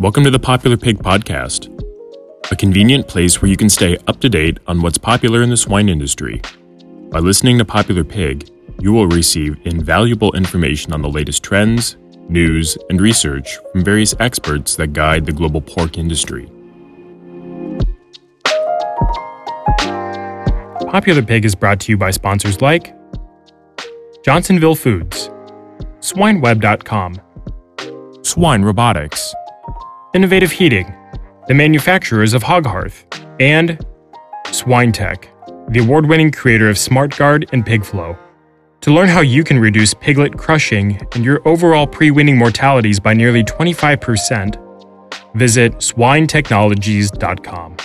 Welcome to the Popular Pig Podcast, a convenient place where you can stay up to date on what's popular in the swine industry. By listening to Popular Pig, you will receive invaluable information on the latest trends, news, and research from various experts that guide the global pork industry. Popular Pig is brought to you by sponsors like Johnsonville Foods, SwineWeb.com, Swine Robotics, Innovative Heating, the manufacturers of Hog Hearth, and SwineTech, the award winning creator of SmartGuard and PigFlow. To learn how you can reduce piglet crushing and your overall pre weaning mortalities by nearly 25%, visit swinetechnologies.com.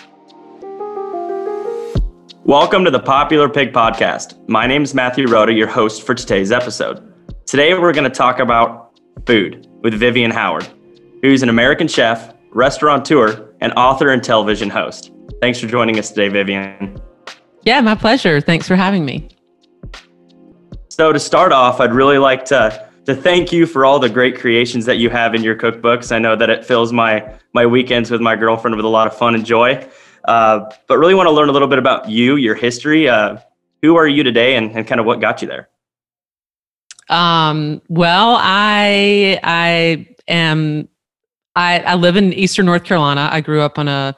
Welcome to the Popular Pig Podcast. My name is Matthew Rooda, your host for today's episode. Today we're going to talk about food with Vivian Howard who's an American chef, restaurateur, and author and television host. Thanks for joining us today, Vivian. Yeah, my pleasure. Thanks for having me. So to start off, I'd really like to to thank you for all the great creations that you have in your cookbooks. I know that it fills my my weekends with my girlfriend with a lot of fun and joy. Uh, but really want to learn a little bit about you, your history. Uh, who are you today, and, and kind of what got you there? Um, well, I I am I, I live in Eastern North Carolina. I grew up on a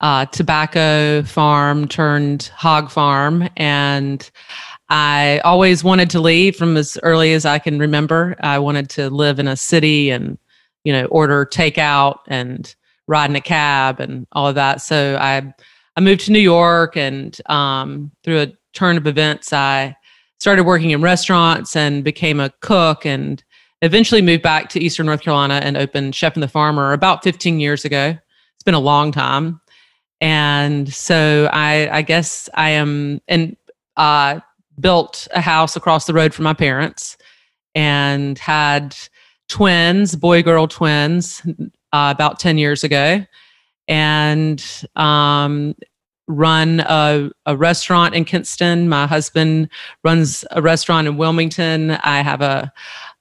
uh, tobacco farm turned hog farm, and I always wanted to leave from as early as I can remember. I wanted to live in a city and you know order takeout and ride in a cab and all of that. So I I moved to New York, and um, through a turn of events, I started working in restaurants and became a cook and eventually moved back to Eastern North Carolina and opened Chef and the Farmer about 15 years ago. It's been a long time. And so I, I guess I am, and uh, built a house across the road from my parents and had twins, boy girl twins, uh, about 10 years ago. And um, run a, a restaurant in Kinston. My husband runs a restaurant in Wilmington. I have a,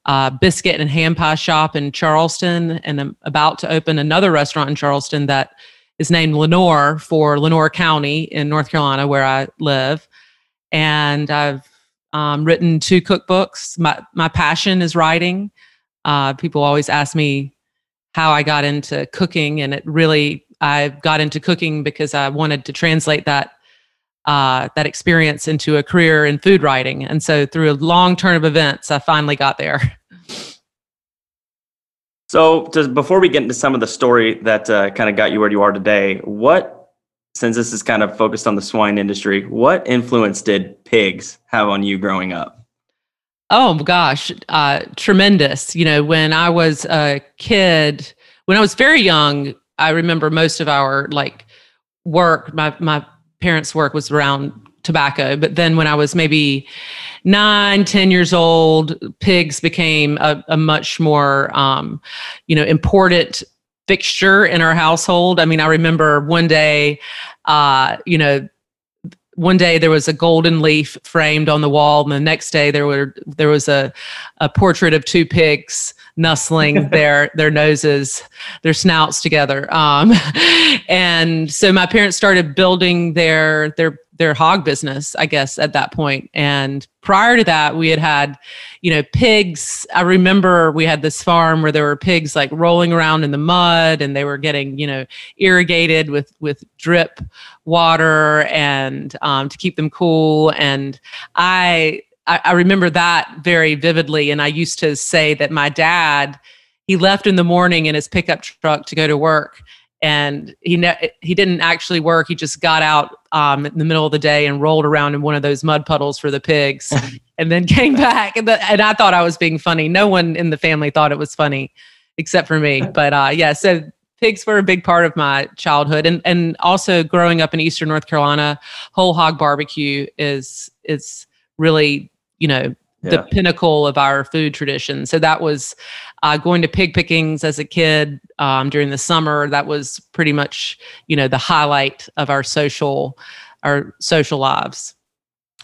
uh, biscuit and ham pie shop in Charleston, and I'm about to open another restaurant in Charleston that is named Lenoir for Lenoir County in North Carolina, where I live. And I've um, written two cookbooks. My my passion is writing. Uh, people always ask me how I got into cooking, and it really I got into cooking because I wanted to translate that uh, that experience into a career in food writing. And so through a long turn of events, I finally got there. So, to, before we get into some of the story that uh, kind of got you where you are today, what, since this is kind of focused on the swine industry, what influence did pigs have on you growing up? Oh gosh, uh, tremendous. You know, when I was a kid, when I was very young, I remember most of our like work, my, my parents' work was around tobacco. But then when I was maybe nine, ten years old, pigs became a, a much more, um, you know, important fixture in our household. I mean, I remember one day, uh, you know, one day there was a golden leaf framed on the wall, and the next day there were there was a, a portrait of two pigs nuzzling their their noses, their snouts together. Um, and so my parents started building their their their hog business, I guess, at that point. And prior to that, we had had, you know, pigs. I remember we had this farm where there were pigs like rolling around in the mud, and they were getting, you know, irrigated with with drip water and um, to keep them cool. And I I, remember that very vividly. And I used to say that my dad, he left in the morning in his pickup truck to go to work and he ne- he didn't actually work. He just got out um, in the middle of the day and rolled around in one of those mud puddles for the pigs, and then came back. And, the, and, I thought I was being funny. No one in the family thought it was funny, except for me. But uh, yeah, so pigs were a big part of my childhood, and and also growing up in Eastern North Carolina, whole hog barbecue is is really you know the pinnacle of our food tradition. So that was uh, going to pig pickings as a kid um, during the summer. That was pretty much, you know, the highlight of our social, our social lives.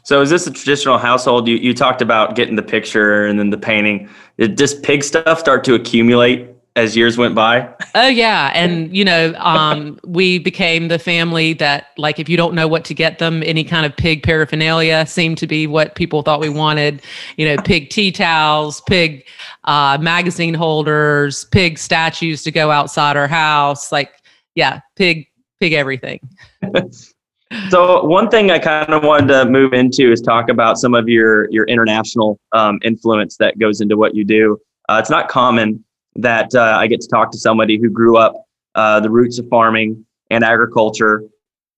So is this a traditional household? You you talked about getting the picture and then the painting. Did this pig stuff start to accumulate as years went by? Oh yeah, and you know, um, we became the family that, like, if you don't know what to get them, any kind of pig paraphernalia seemed to be what people thought we wanted. You know, pig tea towels, pig uh, magazine holders, pig statues to go outside our house. Like, yeah, pig, pig everything. so one thing I kind of wanted to move into is talk about some of your your international um, influence that goes into what you do. Uh, it's not common that uh, I get to talk to somebody who grew up uh, the roots of farming and agriculture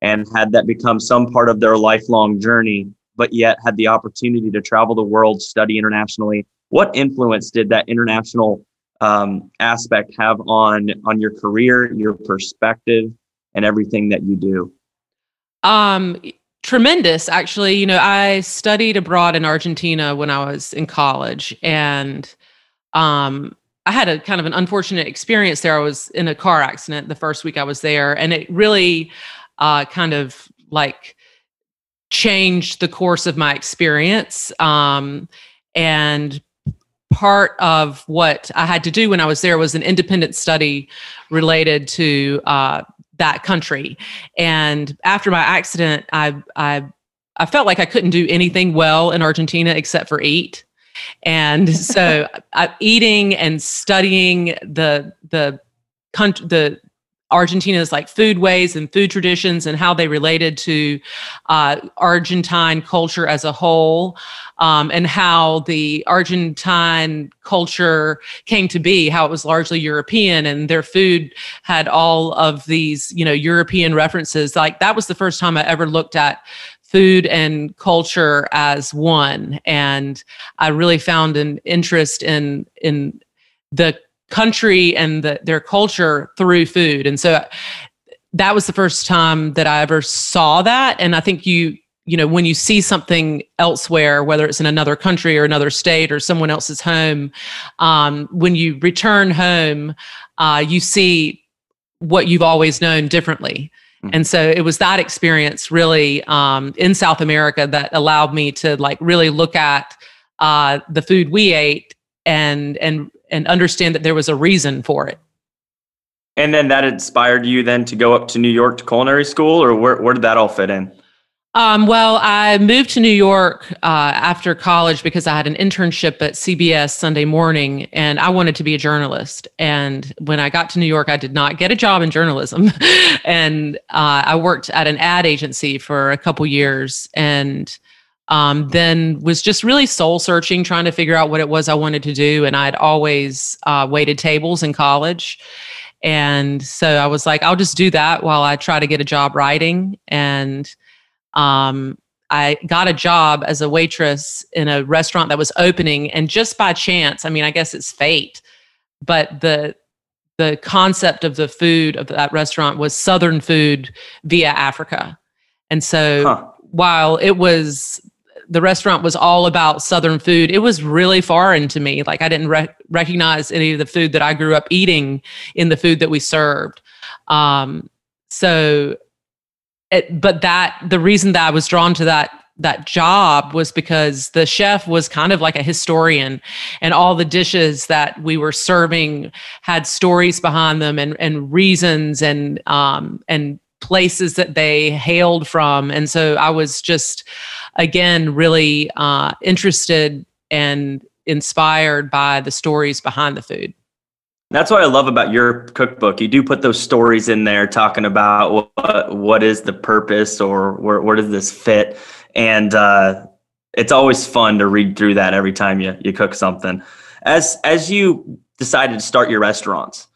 and had that become some part of their lifelong journey, but yet had the opportunity to travel the world, study internationally. What influence did that international um, aspect have on on your career, your perspective, and everything that you do? Um, tremendous, actually. You know, I studied abroad in Argentina when I was in college, and um, I had a kind of an unfortunate experience there. I was in a car accident the first week I was there, and it really uh, kind of like changed the course of my experience. Um, and part of what I had to do when I was there was an independent study related to uh, that country. And after my accident, I I I felt like I couldn't do anything well in Argentina except for eat. And so uh, eating and studying the the country the Argentina's like foodways and food traditions and how they related to uh, Argentine culture as a whole, um, and how the Argentine culture came to be, how it was largely European, and their food had all of these, you know, European references. Like that was the first time I ever looked at food and culture as one. And i really found an interest in in the country and the, their culture through food. And so that was the first time that i ever saw that. And i think you you know when you see something elsewhere whether it's in another country or another state or someone else's home um, when you return home uh, you see what you've always known differently Mm-hmm. And so it was that experience really um, in South America that allowed me to like really look at uh, the food we ate and and and understand that there was a reason for it. And then that inspired you then to go up to New York to culinary school, or where, where did that all fit in? Um, well, I moved to New York uh, after college because I had an internship at CBS Sunday morning and I wanted to be a journalist. And when I got to New York, I did not get a job in journalism. and uh, I worked at an ad agency for a couple years and um, then was just really soul searching, trying to figure out what it was I wanted to do. And I'd always uh, waited tables in college. And so I was like, I'll just do that while I try to get a job writing. And um, I got a job as a waitress in a restaurant that was opening, and just by chance, I mean, I guess it's fate, but the the concept of the food of that restaurant was Southern food via Africa, and so huh. while it was the restaurant was all about Southern food, it was really foreign to me. Like I didn't re- recognize any of the food that I grew up eating in the food that we served. Um, so it, but that the reason that I was drawn to that that job was because the chef was kind of like a historian and all the dishes that we were serving had stories behind them and, and reasons and um, and places that they hailed from. And so i was just again really uh, interested and inspired by the stories behind the food that's what I love about your cookbook. You do put those stories in there talking about what what is the purpose or where where does this fit, and uh, it's always fun to read through that every time you you cook something. As as you decided to start your restaurants,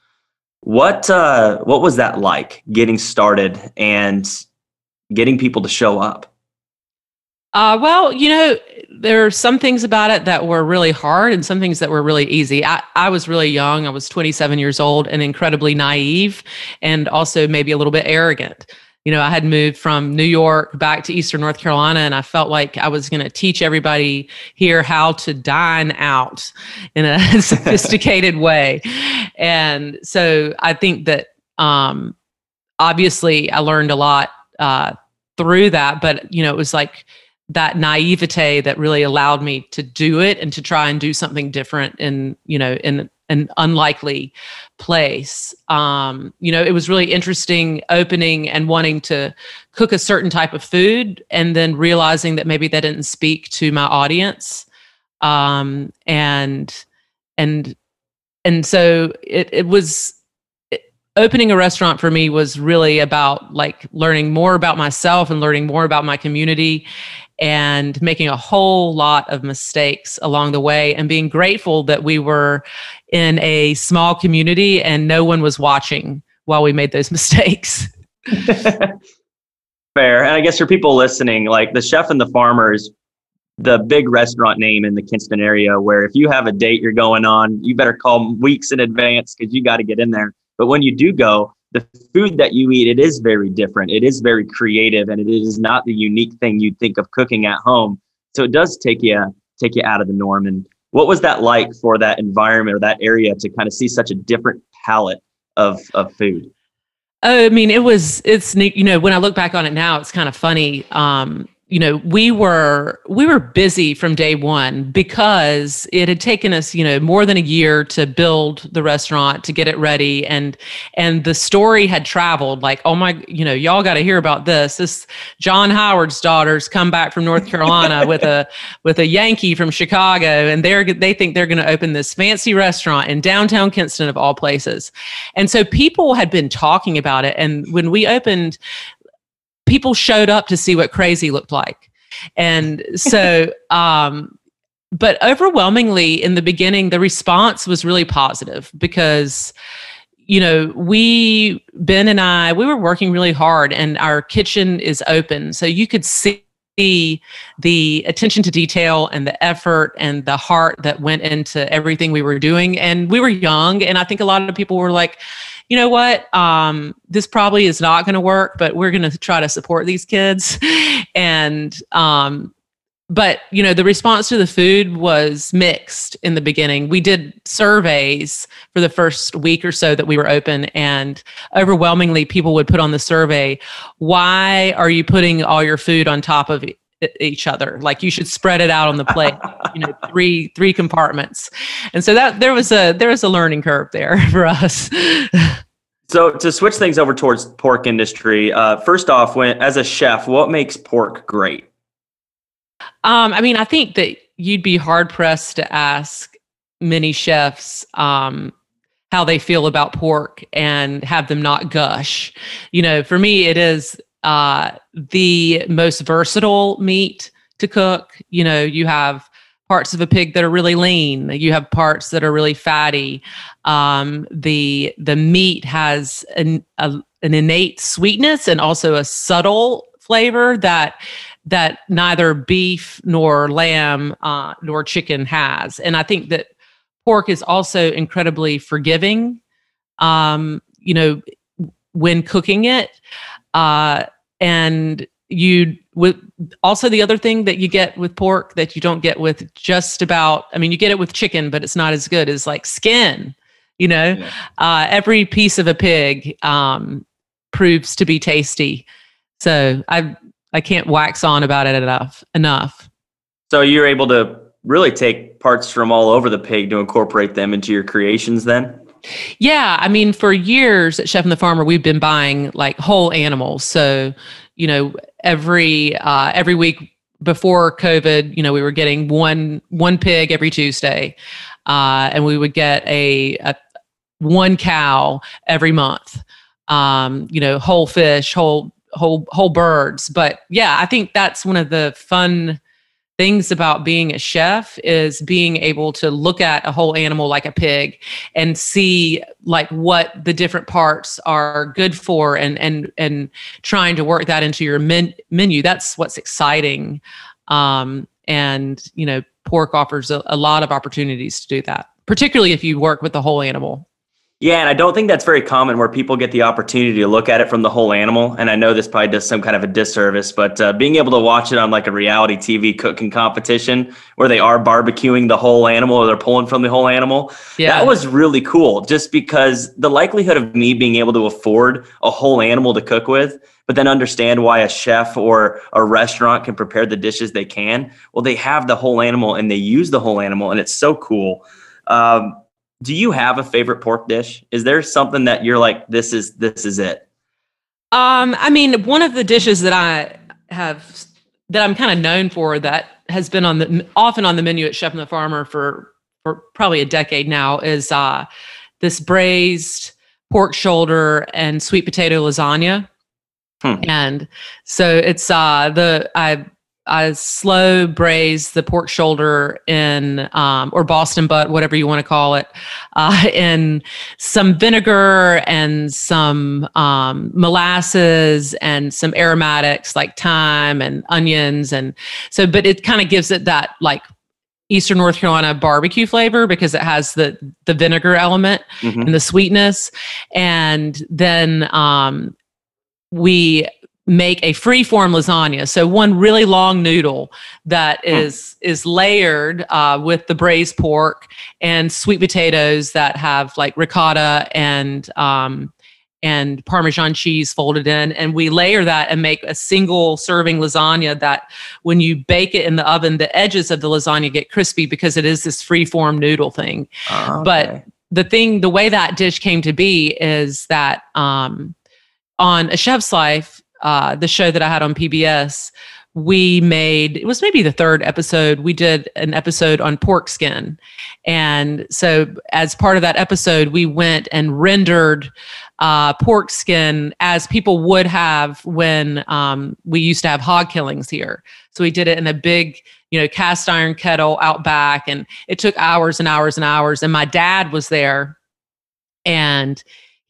what uh, what was that like getting started and getting people to show up? Uh, well, you know, there are some things about it that were really hard and some things that were really easy. I, I was really young. I was 27 years old and incredibly naive and also maybe a little bit arrogant. You know, I had moved from New York back to Eastern North Carolina and I felt like I was going to teach everybody here how to dine out in a sophisticated way. And so I think that um, obviously I learned a lot uh, through that, but, you know, it was like, that naivete that really allowed me to do it and to try and do something different in you know in an unlikely place. Um, you know, it was really interesting opening and wanting to cook a certain type of food and then realizing that maybe that didn't speak to my audience. Um, and, and, and so it, it was opening a restaurant for me was really about like learning more about myself and learning more about my community and making a whole lot of mistakes along the way and being grateful that we were in a small community and no one was watching while we made those mistakes. Fair. And I guess for people listening, like the chef and the farmer is the big restaurant name in the Kinston area where if you have a date you're going on, you better call weeks in advance because you got to get in there. But when you do go, the food that you eat, it is very different. It is very creative and it is not the unique thing you'd think of cooking at home. So it does take you take you out of the norm. And what was that like for that environment or that area to kind of see such a different palette of of food? I mean, it was it's you know when I look back on it now, it's kind of funny. Um, you know we were we were busy from day one because it had taken us you know more than a year to build the restaurant to get it ready. And and the story had traveled like oh my you know y'all got to hear about this. This john howard's daughters come back from north carolina with a with a yankee from chicago and they're they think they're going to open this fancy restaurant in downtown kinston of all places. And so people had been talking about it and when we opened people showed up to see what crazy looked like. And so, um, but overwhelmingly in the beginning, the response was really positive because, you know, we, Ben and I, we were working really hard and our kitchen is open. So you could see the attention to detail and the effort and the heart that went into everything we were doing. And we were young. And I think a lot of people were like, you know what, um, this probably is not going to work, but we're going to try to support these kids. and, um, but you know the response to the food was mixed in the beginning we did surveys for the first week or so that we were open and overwhelmingly people would put on the survey why are you putting all your food on top of each other. Like you should spread it out on the plate you know three three compartments. And so that there was a there was a learning curve there for us. So to switch things over towards pork industry uh, first off when as a chef what makes pork great? Um, i mean i think that you'd be hard pressed to ask many chefs um, how they feel about pork and have them not gush. You know for me it is uh, the most versatile meat to cook. You know, you have parts of a pig that are really lean. You have parts that are really fatty. Um, the the meat has an a, an innate sweetness and also a subtle flavor that that neither beef nor lamb uh, nor chicken has. And I think that pork is also incredibly forgiving. Um, you know, when cooking it. Uh, and you with also the other thing that you get with pork that you don't get with just about i mean you get it with chicken but it's not as good as like skin you know? Yeah. uh, every piece of a pig um, proves to be tasty. So i i can't wax on about it enough enough. So you're able to really take parts from all over the pig to incorporate them into your creations then yeah, I mean, for years at Chef and the Farmer, we've been buying like whole animals. So, you know, every uh, every week before COVID, you know, we were getting one one pig every Tuesday, uh, and we would get a, a one cow every month. Um, you know, whole fish, whole whole whole birds. But yeah, I think that's one of the fun things about being a chef is being able to look at a whole animal like a pig and see like what the different parts are good for and and and trying to work that into your men- menu. That's what's exciting um, and you know pork offers a, a lot of opportunities to do that particularly if you work with the whole animal yeah, and I don't think that's very common where people get the opportunity to look at it from the whole animal. And I know this probably does some kind of a disservice, but uh, being able to watch it on like a reality TV cooking competition where they are barbecuing the whole animal or they're pulling from the whole animal, yeah. that was really cool. Just because the likelihood of me being able to afford a whole animal to cook with, but then understand why a chef or a restaurant can prepare the dishes they can. Well, they have the whole animal and they use the whole animal, and it's so cool. Um, do you have a favorite pork dish? Is there something that you're like, this is this is it? Um, I mean, one of the dishes that I have that I'm kind of known for that has been on the often on the menu at Chef and the Farmer for for probably a decade now is uh, this braised pork shoulder and sweet potato lasagna. Hmm. And so it's uh the I I slow braise the pork shoulder in um, or Boston butt, whatever you want to call it, uh, in some vinegar and some um, molasses and some aromatics like thyme and onions and so. But it kind of gives it that like Eastern North Carolina barbecue flavor because it has the the vinegar element mm-hmm. and the sweetness, and then um, we make a free form lasagna. So one really long noodle that hmm. is mm. is layered uh, with the braised pork and sweet potatoes that have like ricotta and um, and Parmesan cheese folded in. And we layer that and make a single serving lasagna that when you bake it in the oven, the edges of the lasagna get crispy because it is this free form noodle thing. Ah, okay. But the thing, the way that dish came to be is that um, on A Chef's Life, uh, the show that I had on PBS, we made it was maybe the third episode we did an episode on pork skin. And so as part of that episode we went and rendered uh, pork skin as people would have when um, we used to have hog killings here. So we did it in a big you know cast iron kettle out back and it took hours and hours and hours. And my dad was there and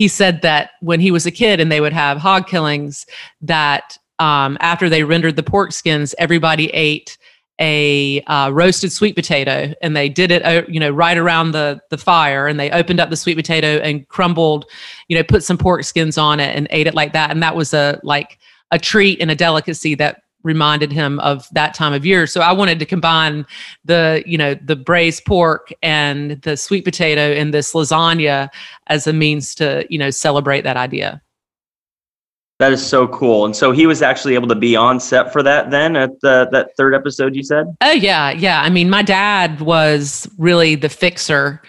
he said that when he was a kid and they would have hog killings, that um, after they rendered the pork skins, everybody ate a uh, roasted sweet potato and they did it uh, you know right around the the fire and they opened up the sweet potato and crumbled you know put some pork skins on it and ate it like that. And that was a like a treat and a delicacy that reminded him of that time of year. So I wanted to combine the, you know, the braised pork and the sweet potato in this lasagna as a means to, you know, celebrate that idea. That is so cool. And so he was actually able to be on set for that then at the, that third episode you said? Oh yeah, yeah. I mean, my dad was really the fixer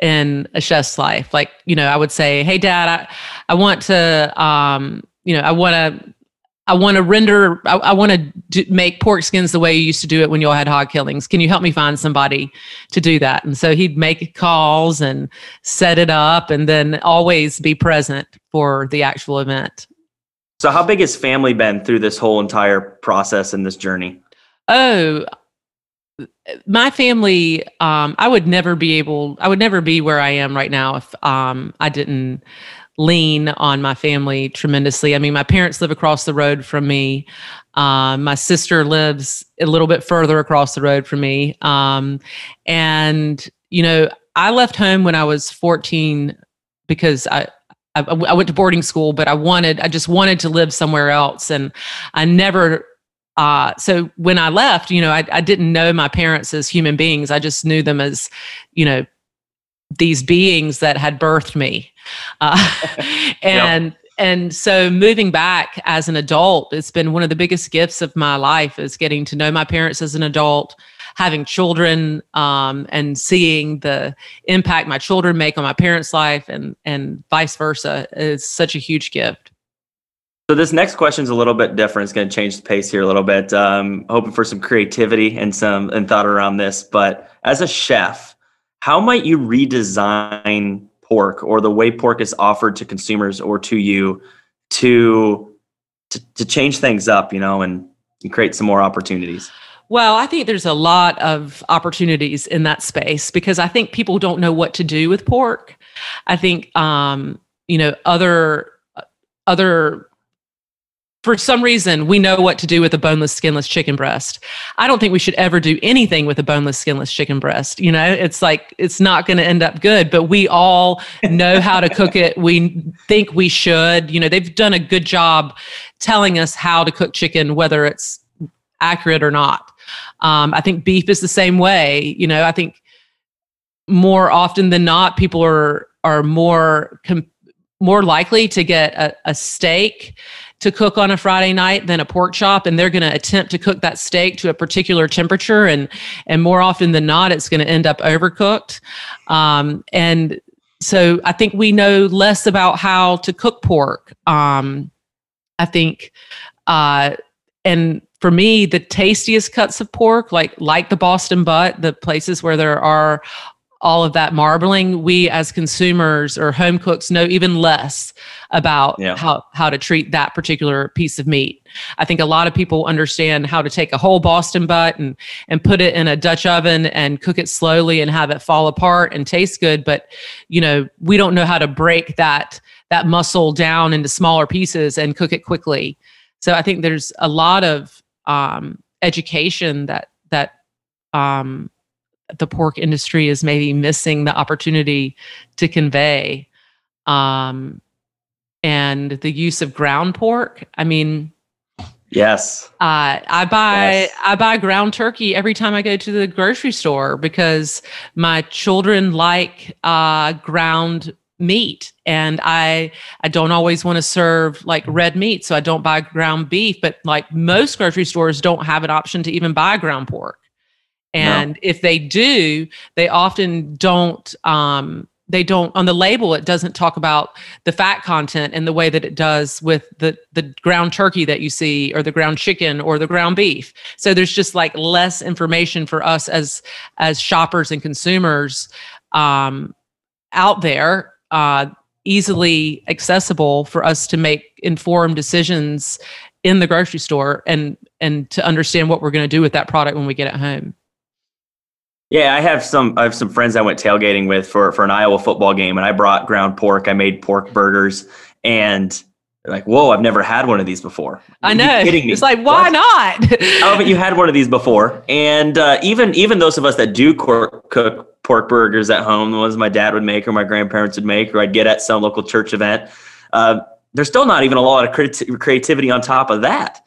in a chef's life. Like, you know, I would say, "Hey dad, I I want to um, you know, I want to I want to render, I, I want to make pork skins the way you used to do it when you all had hog killings. Can you help me find somebody to do that? And so he'd make calls and set it up and then always be present for the actual event. So, how big has family been through this whole entire process and this journey? Oh, my family, um, I would never be able, I would never be where I am right now if um, I didn't lean on my family tremendously. I mean, my parents live across the road from me. Um, my sister lives a little bit further across the road from me. Um, and, you know, I left home when I was 14 because I, I, I went to boarding school, but I wanted, I just wanted to live somewhere else. And I never uh, so when I left, you know, I, I, didn't know my parents as human beings. I just knew them as, you know, these beings that had birthed me. Uh, and yep. and so moving back as an adult, it's been one of the biggest gifts of my life is getting to know my parents as an adult, having children, um, and seeing the impact my children make on my parents' life, and and vice versa is such a huge gift. So this next question is a little bit different. It's going to change the pace here a little bit. Um, hoping for some creativity and some and thought around this. But as a chef, how might you redesign pork or the way pork is offered to consumers or to you to to, to change things up, you know, and, and create some more opportunities? Well, I think there's a lot of opportunities in that space because I think people don't know what to do with pork. I think um, you know other other for some reason we know what to do with a boneless skinless chicken breast. I don't think we should ever do anything with a boneless skinless chicken breast you know? It's like it's not going to end up good but we all know how to cook it. We think we should you know? They've done a good job telling us how to cook chicken whether it's accurate or not. Um, i think beef is the same way you know? I think more often than not people are are more com- more likely to get a, a steak to cook on a Friday night than a pork chop, and they're going to attempt to cook that steak to a particular temperature, and and more often than not, it's going to end up overcooked. Um, and so I think we know less about how to cook pork. Um, I think, uh, and for me, the tastiest cuts of pork, like like the Boston butt, the places where there are all of that marbling, we as consumers or home cooks know even less about yeah. how, how to treat that particular piece of meat. I think a lot of people understand how to take a whole Boston butt and, and put it in a Dutch oven and cook it slowly and have it fall apart and taste good. But, you know, we don't know how to break that, that muscle down into smaller pieces and cook it quickly. So I think there's a lot of um, education that, that, um, the pork industry is maybe missing the opportunity to convey. Um, and the use of ground pork. I mean, yes, uh, I buy yes. I buy ground turkey every time I go to the grocery store because my children like uh, ground meat and i i don't always want to serve like red meat so i don't buy ground beef but like most grocery stores don't have an option to even buy ground pork and no. if they do, they often don't um, they don't on the label it doesn't talk about the fat content in the way that it does with the the ground turkey that you see or the ground chicken or the ground beef so there's just like less information for us as as shoppers and consumers um, out there uh, easily accessible for us to make informed decisions in the grocery store and and to understand what we're going to do with that product when we get it home yeah, I have some. I have some friends I went tailgating with for for an Iowa football game, and I brought ground pork. I made pork burgers, and like, whoa, I've never had one of these before. I know. kidding me? It's like, why what? not? oh, but you had one of these before, and uh, even even those of us that do cook pork burgers at home, the ones my dad would make or my grandparents would make, or I'd get at some local church event. Uh, there's still not even a lot of creativity on top of that.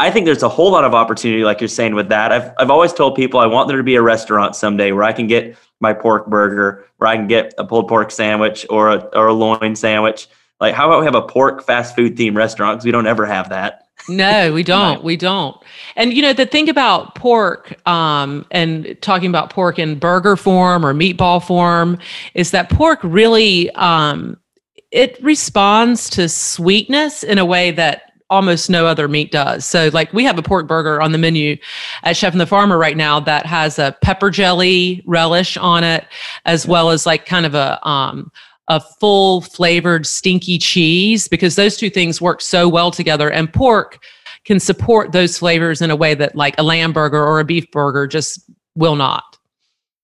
I think there's a whole lot of opportunity, like you're saying, with that. I've I've always told people I want there to be a restaurant someday where I can get my pork burger, where I can get a pulled pork sandwich or a or a loin sandwich. Like, how about we have a pork fast food themed restaurant? Because we don't ever have that. No, we don't. we don't. And you know, the thing about pork, um, and talking about pork in burger form or meatball form, is that pork really um, it responds to sweetness in a way that almost no other meat does. So, like, we have a pork burger on the menu at Chef and the Farmer right now that has a pepper jelly relish on it, as well as like kind of a um, a full flavored stinky cheese, because those two things work so well together. And pork can support those flavors in a way that like a lamb burger or a beef burger just will not.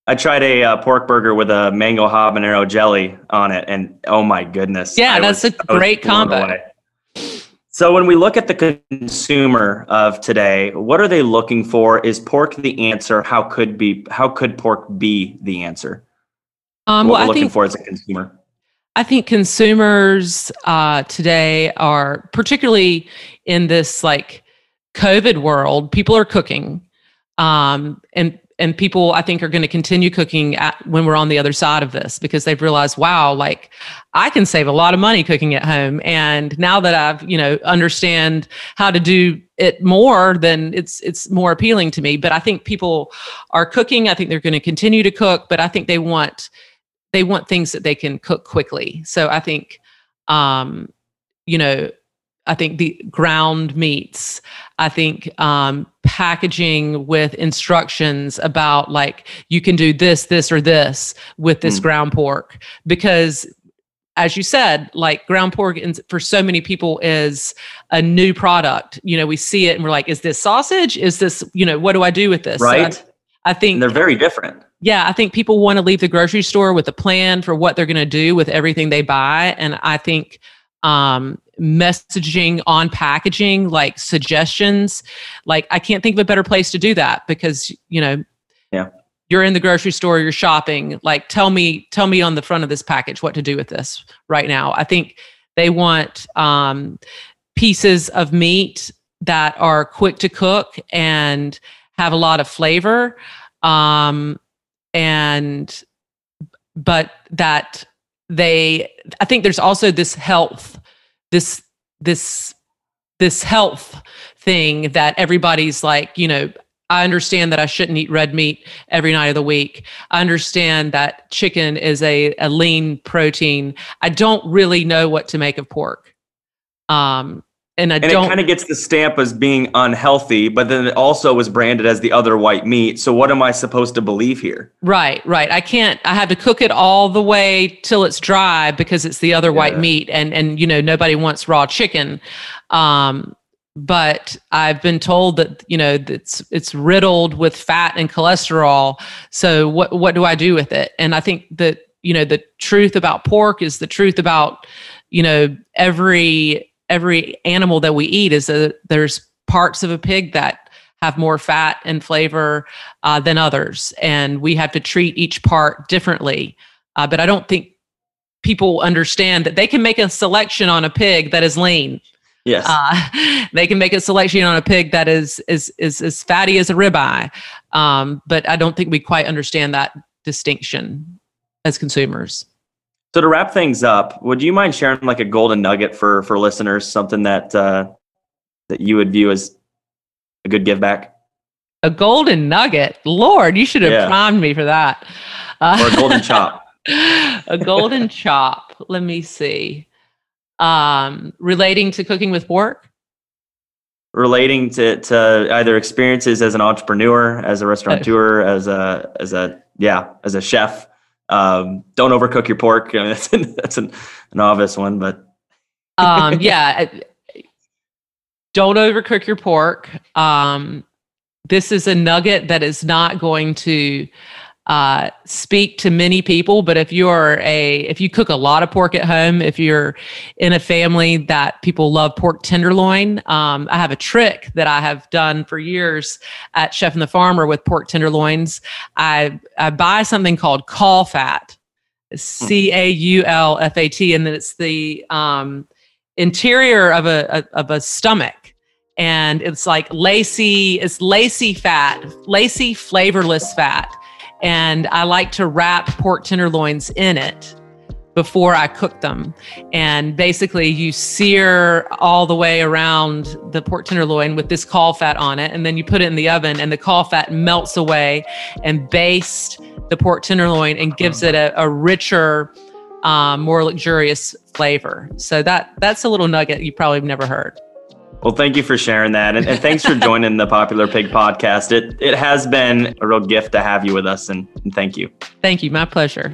I tried a uh, pork burger with a mango habanero jelly on it, and oh my goodness! Yeah, I that's was, a great combo. Away. So when we look at the consumer of today, what are they looking for? Is pork the answer? How could be how could pork be the answer? Um, what well, we're looking think, for as a consumer. I think consumers uh, today are particularly in this like COVID world. People are cooking, um, and and people i think are going to continue cooking at, when we're on the other side of this because they've realized wow like i can save a lot of money cooking at home. And now that i've you know understand how to do it more then it's it's more appealing to me. But i think people are cooking. I think they're going to continue to cook but i think they want they want things that they can cook quickly. So i think um you know I think the ground meats. I think um, packaging with instructions about like you can do this, this, or this with this mm. ground pork because as you said, like ground pork for so many people is a new product. You know, we see it and we're like, is this sausage? Is this, you know, what do I do with this? Right. So I, I, think and they're very different. Yeah. I think people want to leave the grocery store with a plan for what they're going to do with everything they buy. And I think um, messaging on packaging, like suggestions. Like I can't think of a better place to do that because you know, yeah, you're in the grocery store, you're shopping. Like tell me, tell me on the front of this package what to do with this right now. I think they want um, pieces of meat that are quick to cook and have a lot of flavor, um, and but that they i think there's also this health this this this health thing that everybody's like, you know, I understand that I shouldn't eat red meat every night of the week. I understand that chicken is a, a lean protein. I don't really know what to make of pork. Um, and I and don't. it kind of gets the stamp as being unhealthy, but then it also was branded as the other white meat. So what am I supposed to believe here? Right, right. I can't. I have to cook it all the way till it's dry because it's the other yeah. white meat, and and you know nobody wants raw chicken. Um, but I've been told that you know it's it's riddled with fat and cholesterol. So what what do I do with it? And I think that you know the truth about pork is the truth about you know every every animal that we eat is that there's parts of a pig that have more fat and flavor uh, than others, and we have to treat each part differently. Uh, but I don't think people understand that they can make a selection on a pig that is lean Yes. Uh, they can make a selection on a pig that is is is as fatty as a ribeye, um, but I don't think we quite understand that distinction as consumers. So to wrap things up, would you mind sharing like a golden nugget for for listeners, something that uh, that you would view as a good give back? A golden nugget, Lord, you should have yeah. primed me for that. Uh, or a golden chop. a golden chop. Let me see um, relating to cooking with pork? Relating to, to either experiences as an entrepreneur, as a restaurateur, as a as a yeah, as a chef. Um, don't overcook your pork. I mean, that's an, that's an, an obvious one, but um, yeah, don't overcook your pork. Um, this is a nugget that is not going to uh, speak to many people. But if you're a, if you cook a lot of pork at home, if you're in a family that people love pork tenderloin, um, I have a trick that I have done for years at Chef and the Farmer with pork tenderloins. I, I buy something called caul fat, C A U L F A T, and then it's the um, interior of a, a of a stomach and it's like lacy it's lacy fat lacy flavorless fat and I like to wrap pork tenderloins in it before I cook them. And basically, you sear all the way around the pork tenderloin with this caul fat on it, and then you put it in the oven, and the caul fat melts away and bastes the pork tenderloin and gives it a, a richer, um, more luxurious flavor. So that that's a little nugget you probably never heard. Well, thank you for sharing that. And, and thanks for joining the Popular Pig podcast. It, it has been a real gift to have you with us. And, and thank you. Thank you. My pleasure.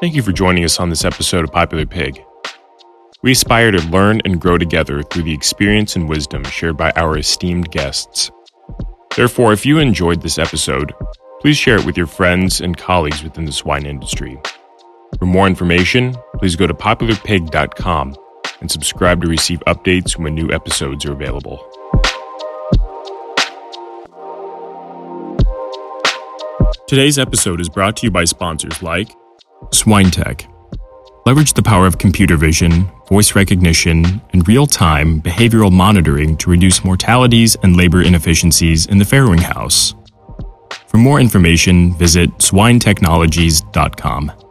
Thank you for joining us on this episode of Popular Pig. We aspire to learn and grow together through the experience and wisdom shared by our esteemed guests. Therefore, if you enjoyed this episode, Please share it with your friends and colleagues within the swine industry. For more information, please go to popularpig.com and subscribe to receive updates when new episodes are available. Today's episode is brought to you by sponsors like SwineTech. Leverage the power of computer vision, voice recognition, and real time behavioral monitoring to reduce mortalities and labor inefficiencies in the farrowing house. For more information, visit swinetechnologies.com.